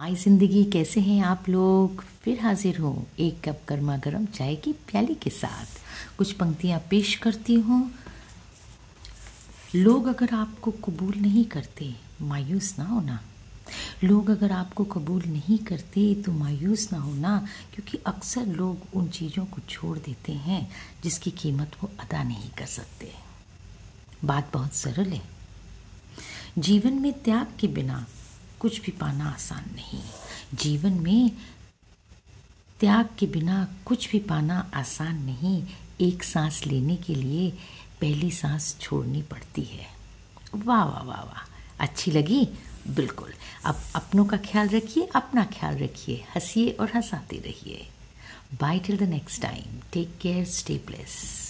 हाय ज़िंदगी कैसे हैं आप लोग? फिर हाजिर हूँ एक कप गर्मा गर्म चाय की प्याली के साथ। कुछ पंक्तियाँ पेश करती हूँ। लोग अगर आपको कबूल नहीं करते, मायूस ना होना। लोग अगर आपको कबूल नहीं करते तो मायूस ना होना, क्योंकि अक्सर लोग उन चीज़ों को छोड़ देते हैं, जिसकी कीमत वो अदा नहीं कर सकते। बात बहुत सरल है। जीवन में त्याग के बिना कुछ भी पाना आसान नहीं। जीवन में त्याग के बिना कुछ भी पाना आसान नहीं। एक सांस लेने के लिए पहली सांस छोड़नी पड़ती है। वाह वाह वाह वाह। अच्छी लगी? बिल्कुल। अब अपनों का ख्याल रखिए, अपना ख्याल रखिए। हंसिए और हंसाते रहिए। Bye till the next time take care stay blessed